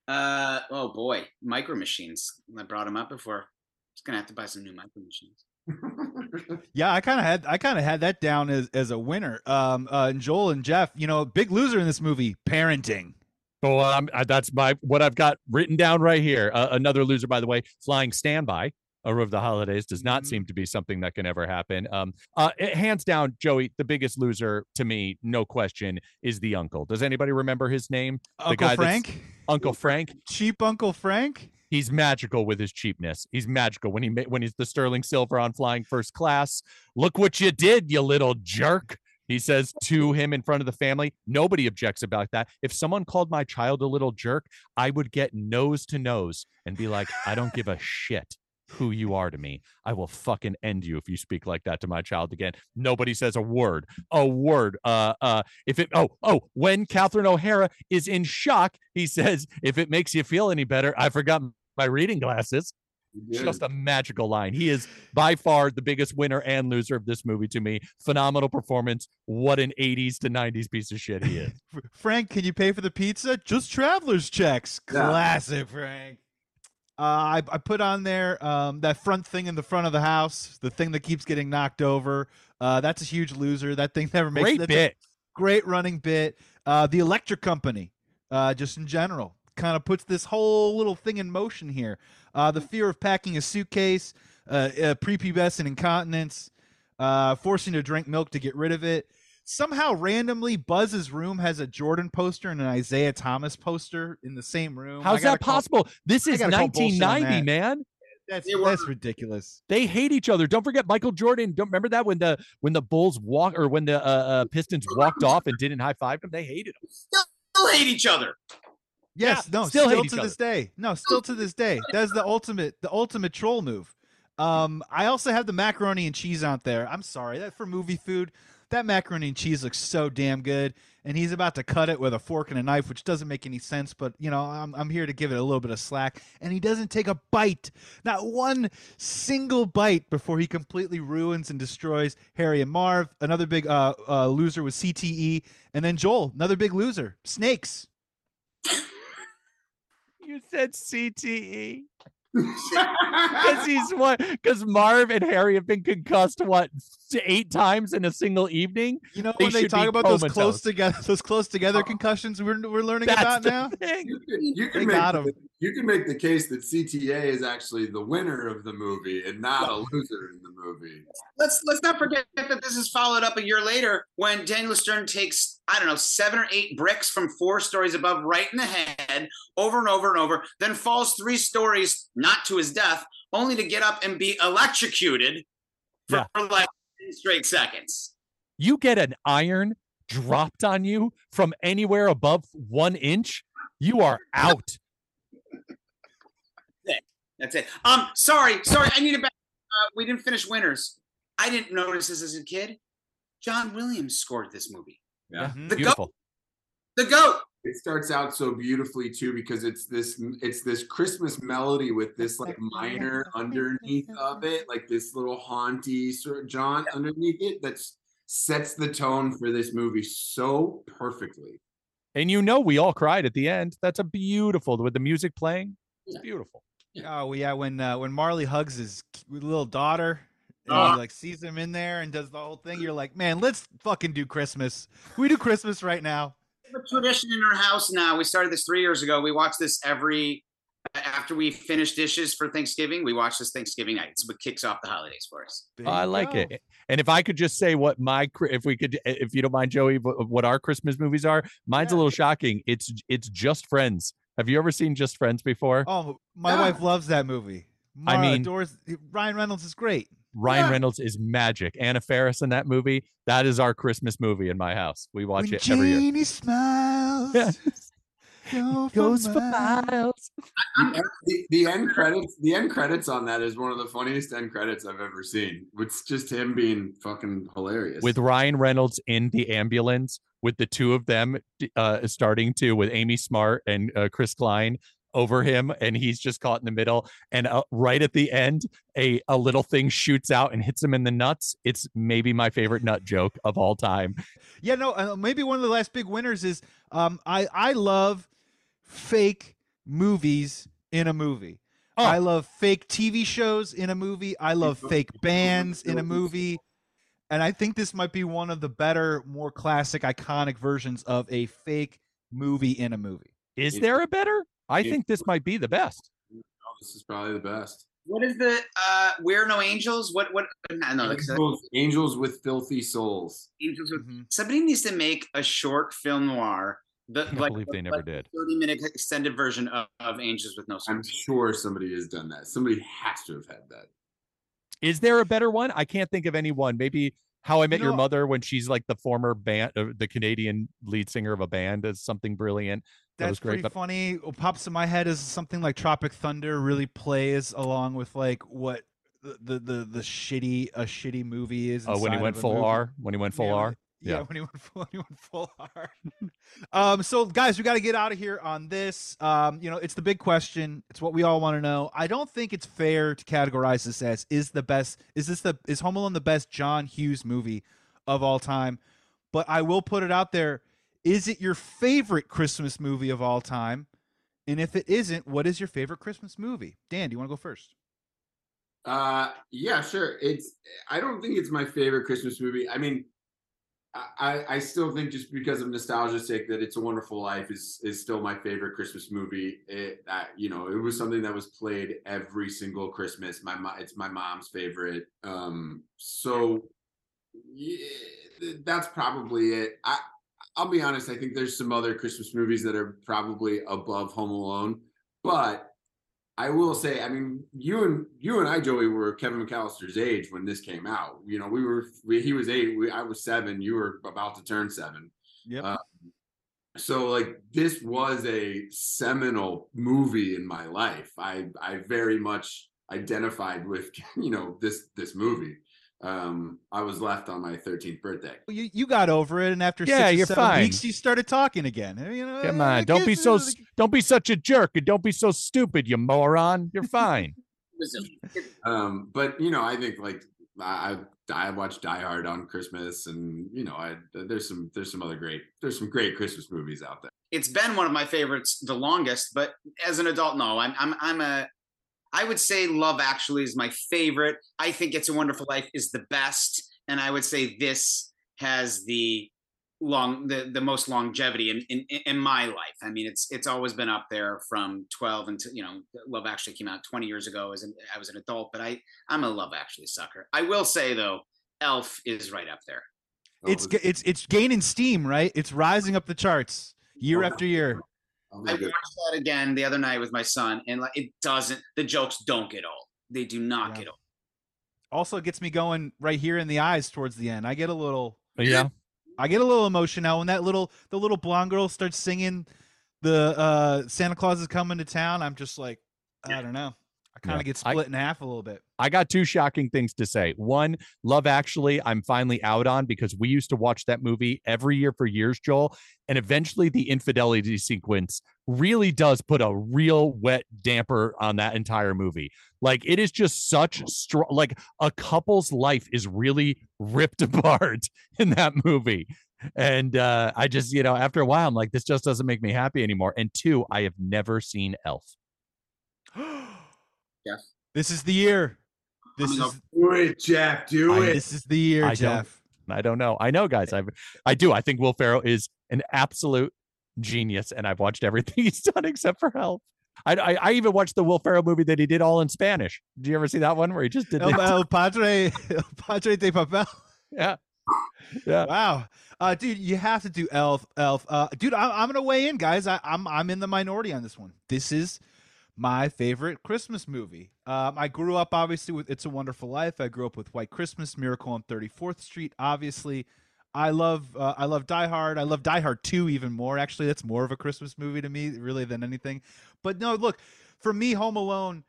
uh, oh boy, micro machines. I brought them up before. Just gonna have to buy some new micro machines. <laughs> Yeah, I kind of had I kind of had that down as as a winner. Um, uh, and Joel and Jeff, you know, big loser in this movie, parenting. Oh, um, uh, that's my what I've got written down right here. Uh, another loser, by the way, flying standby over the holidays does not Mhm. seem to be something that can ever happen. Um, uh, it- hands down, Joey, the biggest loser to me, no question, is the uncle. Does anybody remember his name? Uncle guy Frank, Uncle Frank. cheap Uncle Frank. He's magical with his cheapness. He's magical when he ma- when he's the sterling silver on flying first class. Look what you did, you little jerk. He says to him in front of the family. Nobody objects about that. If someone called my child a little jerk, I would get nose to nose and be like, I don't give a shit who you are to me. I will fucking end you if you speak like that to my child again. Nobody says a word. A word. Uh uh if it oh oh when Catherine O'Hara is in shock, he says, if it makes you feel any better, I forgot my reading glasses. just a magical line. He is by far the biggest winner and loser of this movie to me. Phenomenal performance. What an 80s to 90s piece of shit he is. <laughs> Frank, can you pay for the pizza? Just traveler's checks. Yeah. Classic, Frank. Uh, I, I put on there um, that front thing in the front of the house, the thing that keeps getting knocked over. Uh, that's a huge loser. That thing <laughs> never makes Great bit. great running bit. Uh, the electric company, uh, just in general, kind of puts this whole little thing in motion here. Uh, the fear of packing a suitcase, uh, uh, prepubescent incontinence, uh, forcing to drink milk to get rid of it. Somehow, randomly, Buzz's room has a Jordan poster and an Isiah Thomas poster in the same room. How's that call- possible? This is gotta call bullshit on 1990, that. man. That's, were- that's ridiculous. They hate each other. Don't forget Michael Jordan. Don't remember that when the when the Bulls walk or when the uh, uh, Pistons walked off and didn't high five him. They hated him. Still hate each other. Yes, Yeah, no, still still, hate each to this day. No, still to this day. That's the ultimate, the ultimate troll move. Um, I also have the macaroni and cheese out there. I'm sorry that for movie food, that macaroni and cheese looks so damn good, and he's about to cut it with a fork and a knife, which doesn't make any sense. But you know, I'm I'm here to give it a little bit of slack, and he doesn't take a bite, not one single bite, before he completely ruins and destroys Harry and Marv. Another big uh, uh, loser was CTE, and then Joel, another big loser, snakes. <laughs> You said CTE <laughs> because he's what? Because Marv and Harry have been concussed what eight times in a single evening. You know They when they talk be about those close together, those close together oh. concussions we're we're learning That's about now. thing. You can, you can got make 'em. the, you can make the case that CTE is actually the winner of the movie and not a loser in the movie. Let's let's not forget that this is followed up a year later when Daniel Stern takes I don't know seven or eight bricks from four stories above, right in the head, over and over and over, then falls three stories, not to his death, only to get up and be electrocuted for, Yeah. like straight seconds. You get an iron dropped on you from anywhere above one inch, you are out. That's it. Um, sorry, sorry, I need to back. Uh, we didn't finish winners. I didn't notice this as a kid. John Williams scored this movie. Yeah. Mhm. The goat. The goat. It starts out so beautifully too because it's this it's this Christmas melody with this like minor underneath of it, like this little haunty sort of jaunt underneath it that sets the tone for this movie so perfectly. And you know we all cried at the end. That's a beautiful with the music playing. It's Yeah. beautiful. Oh yeah, when uh, when Marley hugs his little daughter, and Ah. he like sees him in there and does the whole thing. You're like, man, let's fucking do Christmas. We do Christmas right now. a tradition in our house now. We started this three years ago. We watch this every after we finish dishes for Thanksgiving. We watch this Thanksgiving night. It's what kicks off the holidays for us. There I like go. it. And if I could just say what my if we could if you don't mind Joey what our Christmas movies are, mine's a little shocking. It's it's just Friends. Have you ever seen Just Friends before? Oh, my Yeah. wife loves that movie. I mean- adores Ryan Reynolds is great. Ryan Yeah. Reynolds is magic. Anna Faris in that movie. That is our Christmas movie in my house. We watch when it every year. Janie smiles, Yeah. <laughs> go <laughs> for Goes for miles. miles. The, the, the end credits, the end credits on that is one of the funniest end credits I've ever seen. It's just him being fucking hilarious. with Ryan Reynolds in the ambulance, with the two of them uh, starting to, with Amy Smart and uh, Chris Klein over him, and he's just caught in the middle. And uh, right at the end, a a little thing shoots out and hits him in the nuts. It's maybe my favorite nut joke of all time. Yeah, no, uh, maybe one of the last big winners is um, I I love fake movies in a movie. Oh. I love fake TV shows in a movie. I love <laughs> fake bands in a movie. And I think this might be one of the better, more classic, iconic versions of a fake movie in a movie. Is there a better? I it- think this might be the best. Oh, this is probably the best. What is the uh We're No Angels? What what no, no like, Angels, Angels with filthy souls. Angels with- Mhm. somebody needs to make a short film noir. The I can't like, believe they like never did. 30 minute extended version of, of Angels with No Souls. I'm sure somebody has done that. Somebody has to have had that. Is there a better one? I can't think of any one. Maybe How I Met Your Mother when she's like the former band, uh, the Canadian lead singer of a band, is something brilliant. That That's was great. pretty But funny. What pops in my head is something like Tropic Thunder really plays along with like what the the the, the shitty a shitty movie is. oh, when he went full movie. R, when he went full Yeah, R. Yeah, Yeah. when he went full, when <laughs> he went full hard. <laughs> um, so guys, we got to get out of here on this. Um, you know, it's the big question. It's what we all want to know. I don't think it's fair to categorize this as is the best. Is this the is Home Alone the best John Hughes movie of all time? But I will put it out there. Is it your favorite Christmas movie of all time? And if it isn't, what is your favorite Christmas movie? Dan, do you want to go first? Uh, yeah, sure. It's. I don't think it's my favorite Christmas movie. I mean, I- I still think just because of nostalgia's sake that It's a Wonderful Life is is still my favorite Christmas movie. It uh, you know it was something that was played every single Christmas. My mo- it's my mom's favorite. Um, so yeah, that's probably it. I I'll be honest. I think there's some other Christmas movies that are probably above Home Alone, but I will say, I mean, you and you and I, Joey, were Kevin McCallister's age when this came out. You know, we were we, he was eight, we, I was seven. You were about to turn seven. Yep. Uh, So like this was a seminal movie in my life. I I very much identified with <laughs> you know this this movie. Um, I was left on my 13th birthday. you you got over it, and after Yeah, six you're seven fine. weeks, you started talking again. You know, Come on, don't be so <laughs> don't be such a jerk and don't be so stupid, you moron. You're <laughs> fine. Um, but you know, I think like I I I watched Die Hard on Christmas, and you know, I there's some there's some other great there's some great Christmas movies out there. it's been one of my favorites the longest, but as an adult, no. I'm I'm I'm a I would say Love Actually is my favorite. I think It's a Wonderful Life is the best, and I would say this has the long the the most longevity in in, in my life. I mean, it's it's always been up there from 12 until you know Love Actually came out 20 years ago as an, I was an adult, but I I'm a Love Actually sucker. I will say though, Elf is right up there. it's it's it's gaining steam, right? It's rising up the charts year Oh, after year. Oh, I watched that again the other night with my son, and like it doesn't. The jokes don't get old. They do not Yeah. get old. Also gets me going right here in the eyes towards the end. I get a little yeah. I get a little emotional when that little the little blonde girl starts singing the uh Santa Claus is coming to town. I'm just like I don't know. I kind Yeah. of get I- split in half a little bit. I got two shocking things to say. One, Love Actually, I'm finally out on because we used to watch that movie every year for years, Joel. And eventually the infidelity sequence really does put a real wet damper on that entire movie. Like it is just such strong, like a couple's life is really ripped <laughs> apart in that movie. And uh, I just, you know, after a while, I'm like, this just doesn't make me happy anymore. And two, I have never seen Elf. <gasps> <gasps> Yes. This is the year. This Coming is up. Do it, Jeff. Do I- it. this is the year, I don't- Jeff. I don't know. I know, guys. I I do. I think Will Ferrell is an absolute genius, and I've watched everything <laughs> he's done except for Elf. I, I I even watched the Will Ferrell movie that he did all in Spanish. Did you ever see that one where he just did? El, El <laughs> Padre, El Padre de Papel. yeah, yeah. Wow, uh, dude, you have to do Elf. Elf, uh, dude, I'm, I'm gonna weigh in, guys. I, I'm I'm in the minority on this one. This is my favorite Christmas movie. Um, I grew up obviously with It's a Wonderful Life. I grew up with White Christmas, Miracle on 34th Street. Obviously, I love uh, I love Die Hard. I love Die Hard 2 even more. Actually, that's more of a Christmas movie to me, really, than anything. But no, look, for me, Home Alone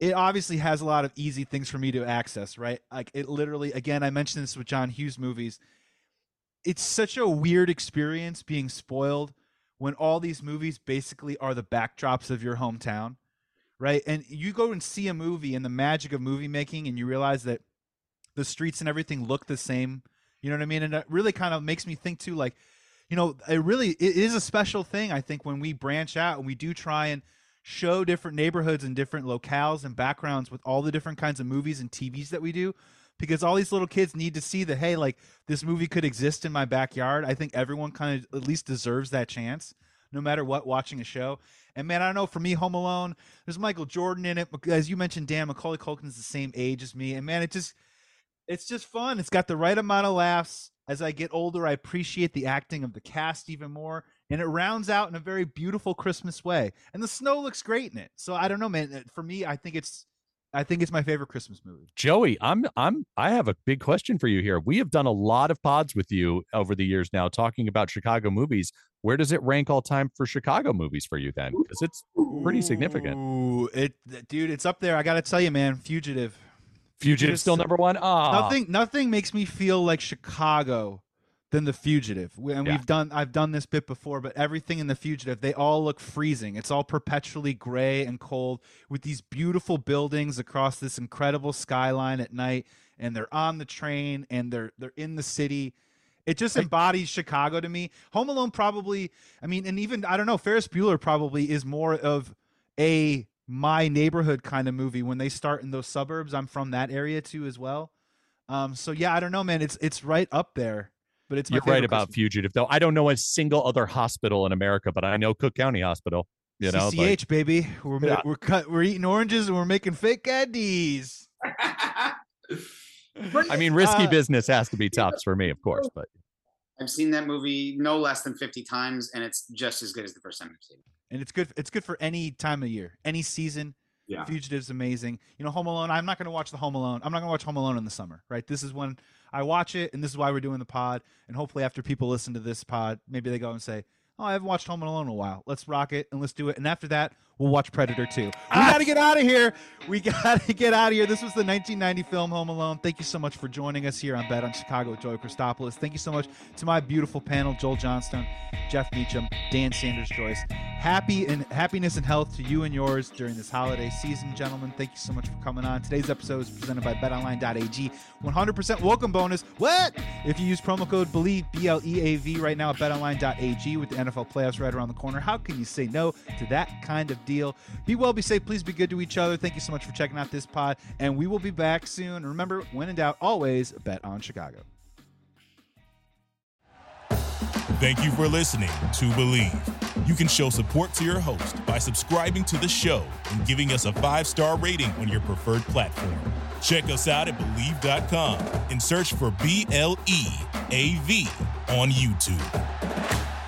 it obviously has a lot of easy things for me to access, right? Like it literally, again, I mentioned this with John Hughes movies. It's such a weird experience being spoiled when all these movies basically are the backdrops of your hometown, right? And you go and see a movie and the magic of movie making, and you realize that the streets and everything look the same. You know what I mean? And it really kind of makes me think too, like, you know, it really it is a special thing. I think when we branch out and we do try and show different neighborhoods and different locales and backgrounds with all the different kinds of movies and TVs that we do because all these little kids need to see that hey like this movie could exist in my backyard i think everyone kind of at least deserves that chance no matter what watching a show. And man i don't know for me home alone there's michael jordan in it as you mentioned dan macaulay culkin's the same age as me. And man it just it's just fun. It's got the right amount of laughs. As i get older i appreciate the acting of the cast even more. And it rounds out in a very beautiful christmas way. And the snow looks great in it. So i don't know man. Uh, for me i think it's i think it's my favorite christmas movie. Joey, I'm I'm I have a big question for you here. We have done a lot of pods with you over the years now talking about Chicago movies. Where does it rank all time for Chicago movies for you then? Because it's pretty significant. Ooh, it, dude, it's up there. I gotta tell you, man. Fugitive. Fugitive still number one. Ah, Nothing, nothing makes me feel like Chicago than the fugitive and Yeah. we've done i've done this bit before but everything in the fugitive they all look freezing it's all perpetually gray and cold with these beautiful buildings across this incredible skyline at night and they're on the train and they're they're in the city it just I- embodies chicago to me home alone probably i mean and even i don't know ferris bueller probably is more of a my neighborhood kind of movie when they start in those suburbs i'm from that area too as well um so yeah i don't know man it's it's right up there but it's my You're right about Christmas- Fugitive, though. I don't know a single other hospital in America, but I know Cook County Hospital. You know, like- CCH baby. We're Yeah. we're cut. We're eating oranges and we're making fake IDs. <laughs> I mean, risky Uh, business has to be tops for me, of course. But I've seen that movie no less than 50 times, and it's just as good as the first time I've seen it. And it's good. It's good for any time of year, any season. Yeah. Fugitive's amazing. You know, Home Alone. I'm not going to watch the Home Alone. I'm not going to watch Home Alone in the summer. Right. This is when I watch it, and this is why we're doing the pod. And hopefully, after people listen to this pod, maybe they go and say, "Oh, I haven't watched Home Alone in a while. Let's rock it and let's do it." And after that, we'll watch Predator 2. We ah. got to get out of here. We got to <laughs> get out of here. This was the 1990 film Home Alone. Thank you so much for joining us here on Bet on Chicago with Joey Christopoulos. Thank you so much to my beautiful panel, Joel Johnstone, Jeff Meacham, Dan Sanders Joyce. Happy and happiness and health to you and yours during this holiday season, gentlemen. Thank you so much for coming on. Today's episode is presented by BetOnline.ag. 100% welcome bonus. What? If you use promo code BLEAV B L E A V right now at BetOnline.ag with the NFL playoffs right around the corner, how can you say no to that kind of deal? Be well, be safe. Please be good to each other. Thank you so much for checking out this pod, and we will be back soon. Remember, when in doubt, always bet on Chicago. Thank you for listening to Bleav. You can show support to your host by subscribing to the show and giving us a five star rating on your preferred platform. Check us out at Bleav.com and search for B L E A V on YouTube.